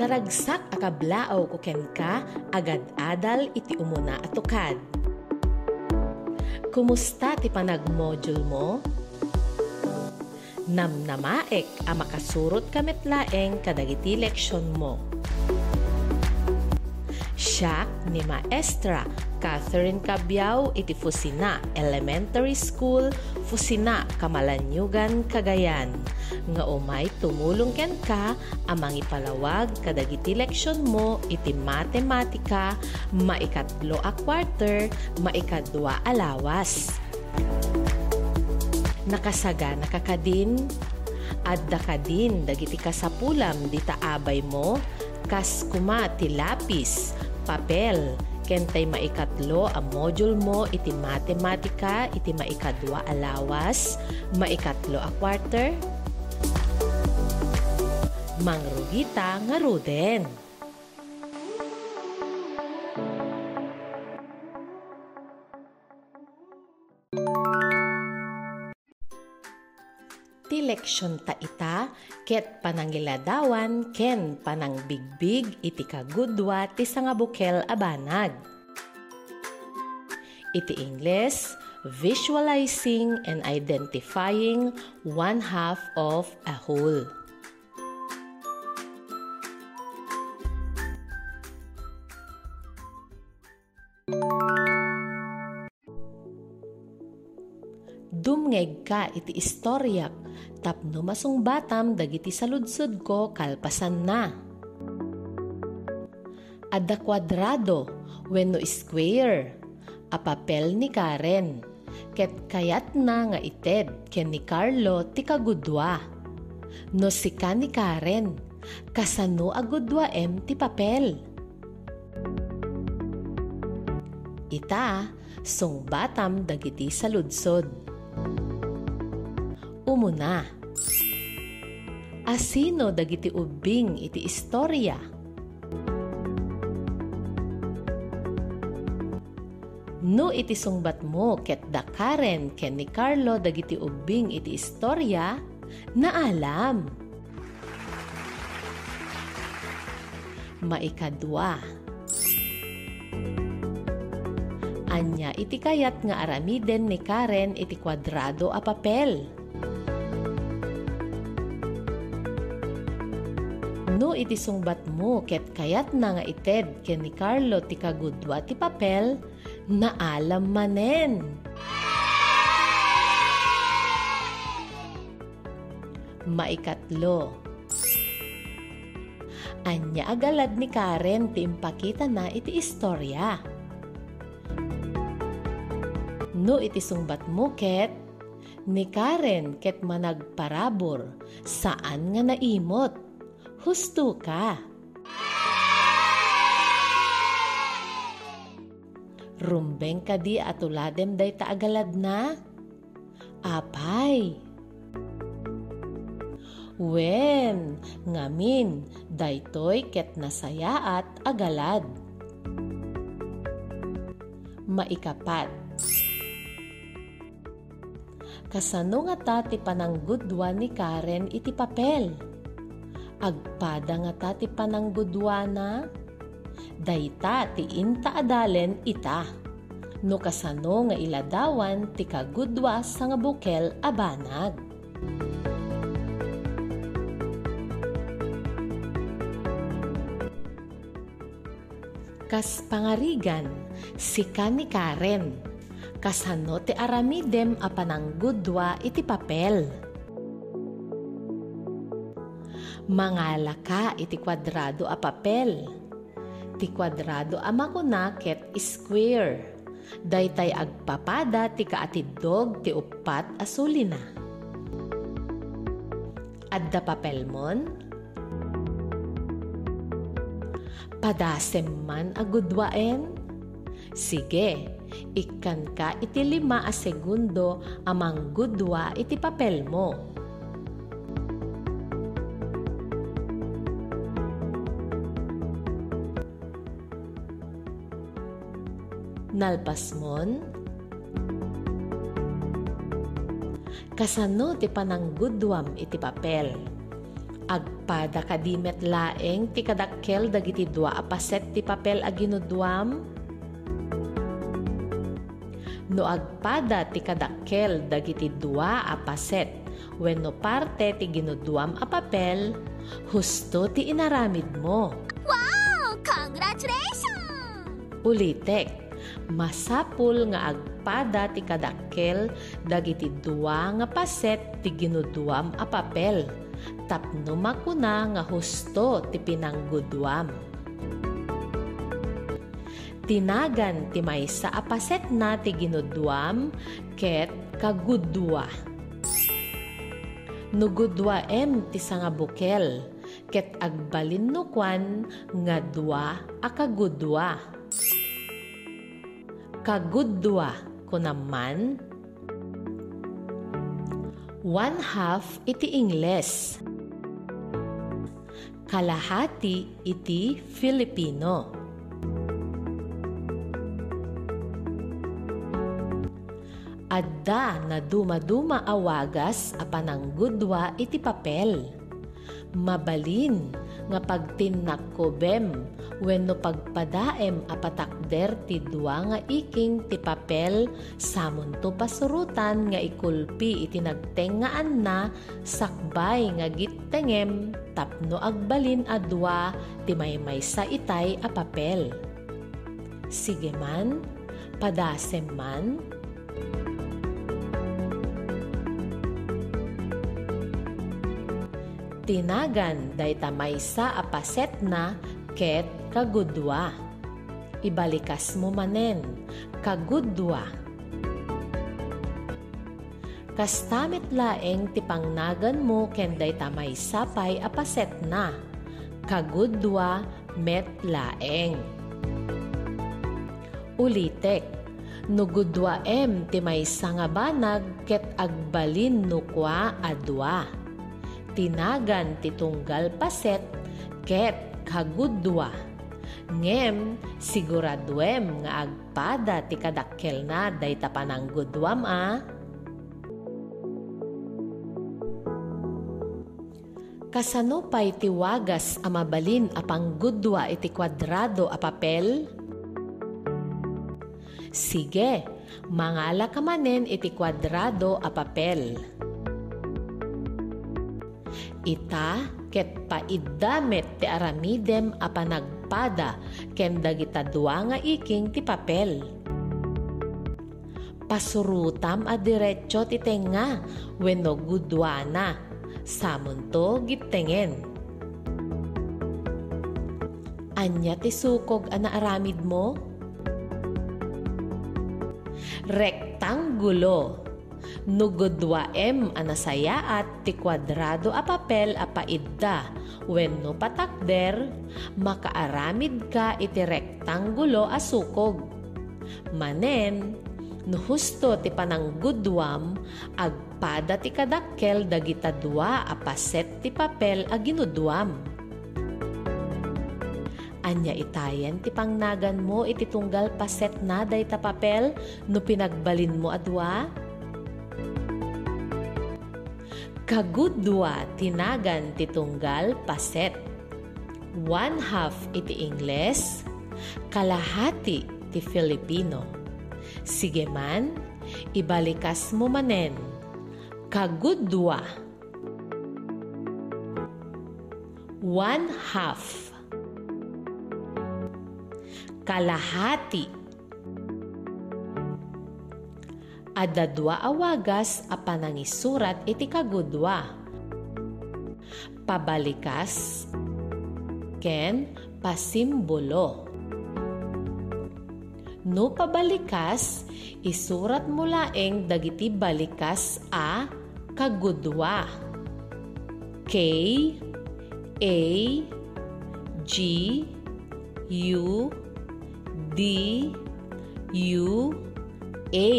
naragsak akablao ko ken ka agad adal iti umuna atukad. Kumusta ti panag-module mo? Namnamaek a makasurot kamet laeng kadagiti leksyon mo. Siya ni Maestra Catherine Cabiao iti Fusina Elementary School, Fusina, Kamalanyugan, Cagayan. Nga umay tumulong ken ka amang ipalawag kadagiti leksyon mo iti matematika, maikatlo a quarter, maikadwa a lawas. Nakasaga nakakadin, adda ka din dagiti kasapulam di taabay mo, kas kuma ti lapis, papel, kentay maikatlo ang module mo iti matematika, iti maikadwa alawas, maikatlo a quarter. Mangrugita nga ruden. Leksyon ta ita, ket panangiladawan, ken panang bigbig iti kagudwa ti sangabukel abanag. Iti Ingles, visualizing and identifying one half of a whole. Dumngeg ka iti istoryak tapno masung batam dagiti saludsod ko kalpasan na. Adda kwadrado wenno square a papel ni Karen ket kayat na nga ited ken ni Carlo ti kagudwa. No sika ni Karen kasano agudwa em ti papel. Ita sung batam dagiti saludsod umuna. Asino dagiti ubing iti istorya? No iti sungbat mo ket da Karen ken ni Carlo dagiti ubing iti istorya, naalam. Maikadwa. Anya iti kayat nga aramiden ni Karen iti kwadrado a papel. No iti sungbat mo ket kayat na nga ited ken ni Carlo ti kagudwa ti papel na alam manen. Maikatlo. Anya agalad ni Karen ti impakita na iti istorya. No iti sungbat mo ket ni Karen ket managparabor saan nga naimot Husto ka. Rumbeng ka di atuladem day taagalad na? Apay. Wen, ngamin, daytoy ket nasaya at agalad. Maikapat. Kasano nga ta ti pananggudwa ni Karen iti papel? Agpada nga ta ti pananggudwana, dayta ti inta adalen ita. No kasano nga iladawan ti kagudwa sa nga bukel abanag. Kas pangarigan, si ni Karen, kasano ti aramidem a pananggudwa iti papel Mangala ka iti kwadrado a papel. Ti kwadrado a makuna ket square. Daytay agpapada ti kaatidog ti upat asulina. Adda papel mon? Padasem man agudwaen? Sige, ikan ka iti lima a segundo amang gudwa iti papel mo nalpasmon? Kasano ti pananggudwam iti papel? Agpada kadimet laeng ti kadakkel dagiti dua apaset ti papel a ginudwam? No agpada ti kadakkel dagiti dua apaset wenno parte ti ginudwam a papel, husto ti inaramid mo. Wow! Congratulations! Ulitek, masapul nga agpada ti kadakkel dagiti dua nga paset ti ginudwam a papel tapno makuna nga husto ti pinanggudwam. Tinagan ti maysa apaset na ti ginudwam ket kagudwa. Nugudwa em ti sanga bukel ket agbalin no kwan nga dua a kagudwa. Kagudwa kunaman one half iti Ingles. Kalahati iti Filipino. Adda na dumaduma awagas a pananggudwa iti papel. Mabalin nga pagtinnakkobem wenno pagpadaem apatakder ti dua nga iking ti papel samon to pasurutan nga ikulpi iti nagtengaan na sakbay nga gittengem tapno agbalin a dua ti maymay sa itay a papel. Sige man, padasem man, tinagan dayta maysa a paset na ket kagudwa. Ibalikas mo manen, kagudwa. Kastamit laeng ti pangnagan mo ken dayta maysa pay a paset na, kagudwa met laeng. Ulitek, nugudwa em ti maysa nga banag ket agbalin nukwa adwa tinagan ti tunggal paset ket kagudwa. Ngem siguraduem nga agpada ti kadakkel na dayta pananggudwam a. Kasano pa'y tiwagas a mabalin a panggudwa iti kwadrado a papel? Sige, mangala ka manen iti kwadrado a papel. Ita ket paiddamet ti aramidem a panagpada ken dagita dua nga iking ti papel. Pasurutam a diretso ti tenga wenno gudwana samon to gittengen. Anya ti sukog a naaramid mo? Rektanggulo Nugudwaem anasaya at ti kwadrado a papel a paidda wenno patakder makaaramid ka iti rektanggulo a sukog. Manen, no husto ti pananggudwam agpada ti kadakkel dagita dua a paset ti papel a ginudwam. Anya itayen ti pangnagan mo iti tunggal paset na day ta papel no pinagbalin mo adwa? Kagudwa tinagan titunggal paset. One half iti Ingles, kalahati ti Filipino. Sige man, ibalikas mo manen. Kagudwa. One half. Kalahati adda dua awagas a panangisurat iti kagudwa. Pabalikas ken pasimbolo. No pabalikas, isurat mo laeng dagiti balikas a kagudwa. K A G U D U A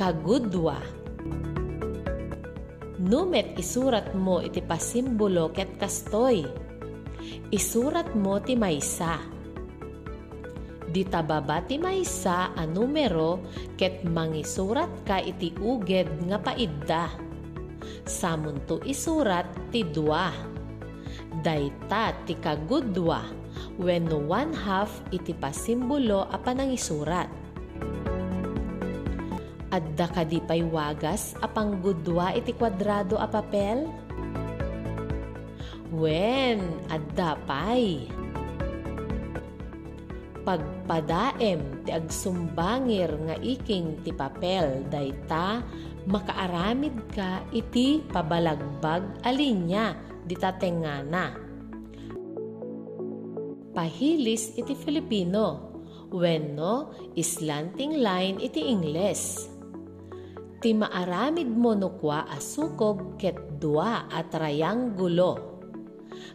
kagudwa. Numet isurat mo iti pasimbolo ket kastoy. Isurat mo ti maysa. Di tababa ti maysa a numero ket mangisurat ka iti uged nga paidda. Samunto isurat ti dua. Dayta ti kagudwa wenno one half iti pasimbolo a panangisurat. Adda kadipay wagas apang gudwa iti kwadrado a papel? Wen, adda pay pagpadaem ti agsumbangir nga iking ti papel dayta makaaramid ka iti pabalagbag alinya ditatengana. Pahilis iti Filipino, wenno islanting line iti Ingles. Ti maaramid mo nukwa asukog ket dua at triangulo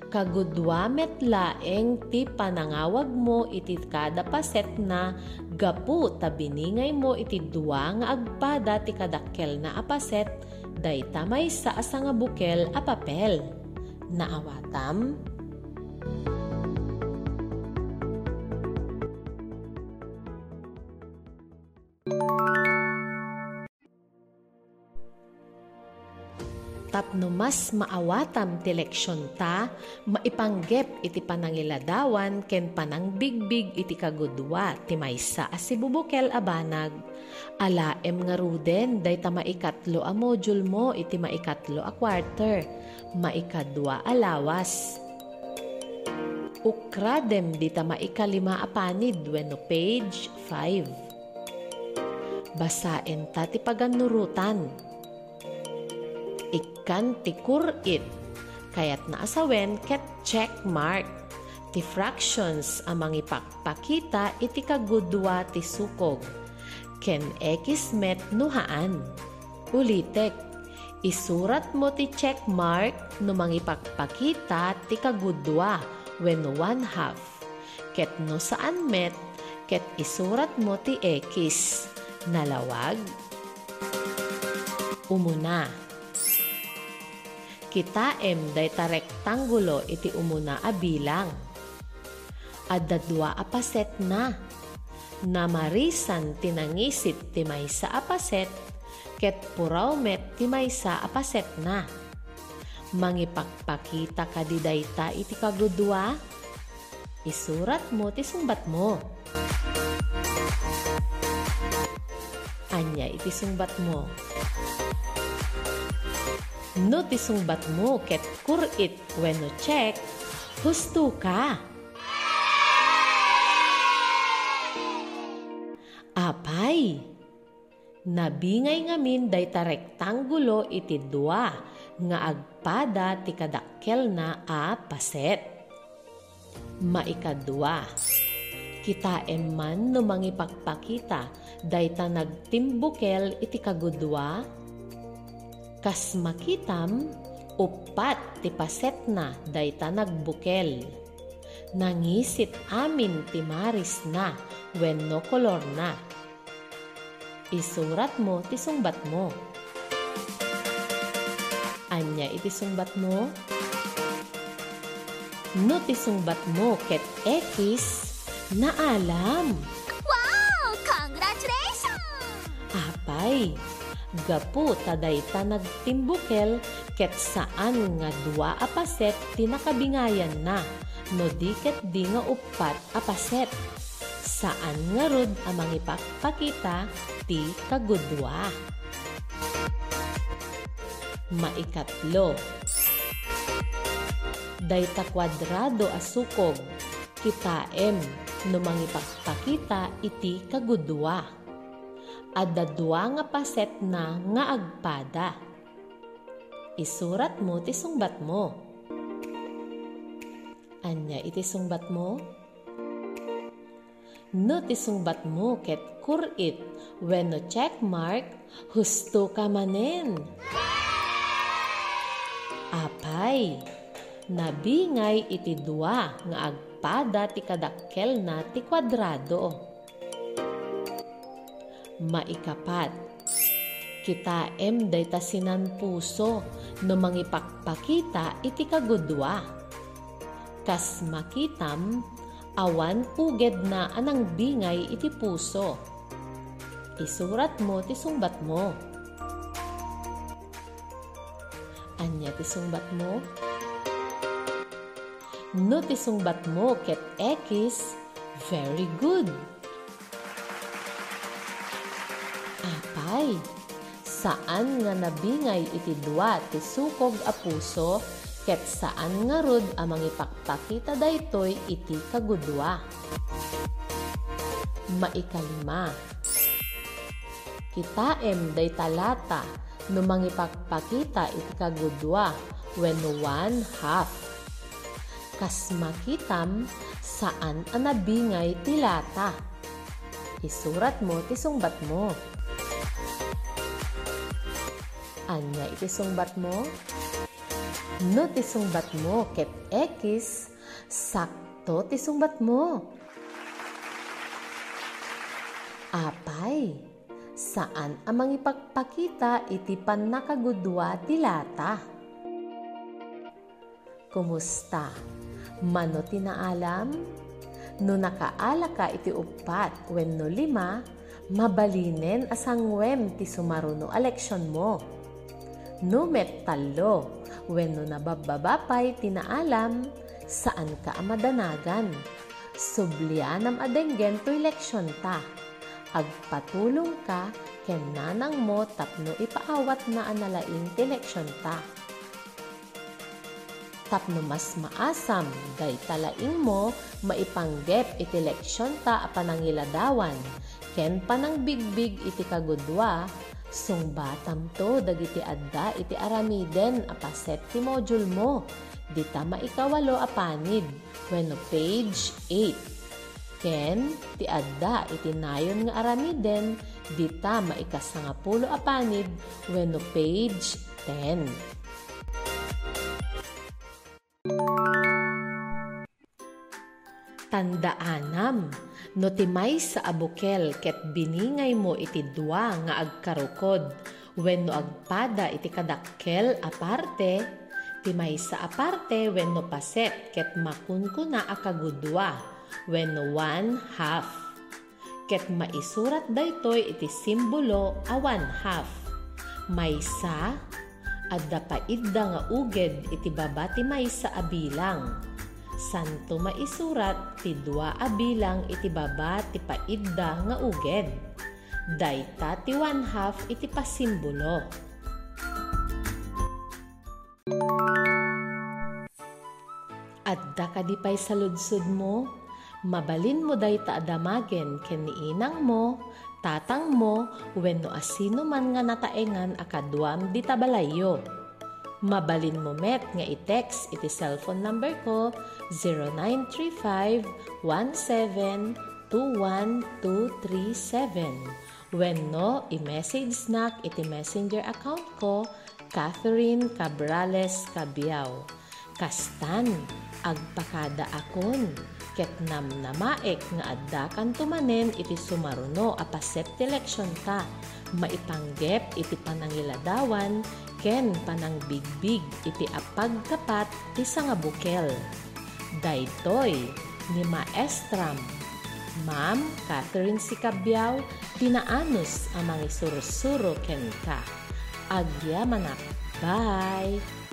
kagudwamet laeng ti panangawag mo iti kada paset na gapu tabiningay mo iti duwa nga agpada ti kadakkel na apaset dayta may sa asa nga bukel a papel. Naawatam? Tapno mas maawatam ti leksyon ta, maipanggep iti panangiladawan ken panangbigbig iti kagudwa ti maysa as si bubukel abanag. Alaem nga ruden day ta maikatlo a module mo iti maikatlo a quarter, maikadwa alawas. Ukradem di ta maikalima a panid wenno page 5. Basaen ta ti paganurutan ikan ti kurit. Kayat naasawen ket check mark. Ti fractions amang ipakpakita iti kagudwa ti sukog. Ken x met nuhaan. Ulitek, isurat mo ti check mark no mangipakpakita ti kagudwa when one half. Ket no saan met, ket isurat mo ti x. Nalawag? Umuna Kitaem dayta rektanggulo iti umuna a bilang. Adda dua apaset na. Namarisan tinangisit ti maysa apaset ket puraw met ti maysa apaset na. Mangipakpakita dayta iti kagudwa. Isurat mo ti sumbat mo. Anya iti sumbat mo. No tisungbat mo ket kurit wenno check, husto ka. Apay, nabingay ngamin dayta rektanggulo iti dua nga agpada ti kadakkel na a paset. Maikadua, kita emman no mangipakpakita dayta nagtimbukel iti kagudwa kas makitam upat ti paset na dayta nagbukel. Nangisit amin ti maris na wenno kolor na. Isurat mo ti sungbat mo. Anya iti sungbat mo? No ti sungbat mo ket ekis na alam. Wow! Congratulations! Apay, gapu taday ta nagtimbukel ket saan nga dua apaset tinakabingayan na. No diket di nga upat apaset. Saan nga rod amang ipakpakita ti kagudwa? Maikatlo. Dayta kwadrado asukog kitaem no mangipakpakita iti kagudwa adda dua nga paset na nga agpada. Isurat mo ti sungbat mo. Anya iti sungbat mo? No ti sungbat mo ket kurit when no check mark husto ka manen. Apay, nabingay iti dua nga agpada ti kadakkel na ti kwadrado maikapat. Kita em dayta sinan puso no mangipakpakita iti kagudwa. Kas makitam, awan uged na anang bingay iti puso. Isurat mo ti sumbat mo. Anya ti sungbat mo? No ti sungbat mo ket X, very good. Apay, saan nga nabingay iti dua ti sukog a puso ket saan nga rod amang ipakpakita daytoy iti kagudwa. Maikalima. Kitaem day talata no mangipakpakita iti kagudwa when one half. Kas makitam saan anabingay ti lata. Isurat mo ti sungbat mo. Anya iti sungbat mo? No ti sungbat mo ket X sakto ti sungbat mo. Apay, saan amang ipagpakita iti panakagudwa ti lata? Kumusta? Mano tinaalam? No nakaala ka iti upat wenno lima, mabalinen asangwem ti sumaruno eleksyon mo. No met talo, wenno nabababapay tinaalam, saan ka amadanagan? Sublianam adenggen to eleksyon ta. Agpatulong ka ken nanang mo tapno ipaawat na analaing ti eleksyon ta tapno mas maasam day talaing mo maipanggep iti leksyon ta a panangiladawan ken panang bigbig iti kagudwa sungbatam to dagiti adda iti aramiden a paset ti module mo. Dita maikawalo a panid wenno page 8 ken ti adda iti nayon nga aramiden dita maikasangapulo a panid wenno page 10 Tandaanam, no timay sa abukel ket biningay mo iti dua nga agkarukod, wenno agpada iti kadakkel aparte, timay sa aparte wenno paset ket makunkuna akagudwa, wenno one half. Ket maisurat daytoy iti simbolo a one half. Maysa, adda paidda nga uged iti babati may sa abilang santo maisurat ti dua a bilang iti baba ti paidda nga uged. Dayta ti one half iti pasimbolo. Adda ka di pay sa ludsud mo, mabalin mo dayta adamagen ken inang mo, tatang mo, wenno asino man nga nataengan akaduam di tabalayo Mabalin mo met nga i-text iti cellphone number ko 0935-1721-237. When no, i-message snack iti messenger account ko Catherine Cabrales Cabiao. Kastan, agpakada akon, ket nam namaek nga adda kan tumanen iti sumaruno a paset election ta, maipanggep iti panangiladawan ken panang bigbig iti apagkapat ti nga bukel. Daytoy ni Maestram, Ma'am Catherine Sikabyao, pinaanos amang isursuro ken ka. Agya manak. Bye!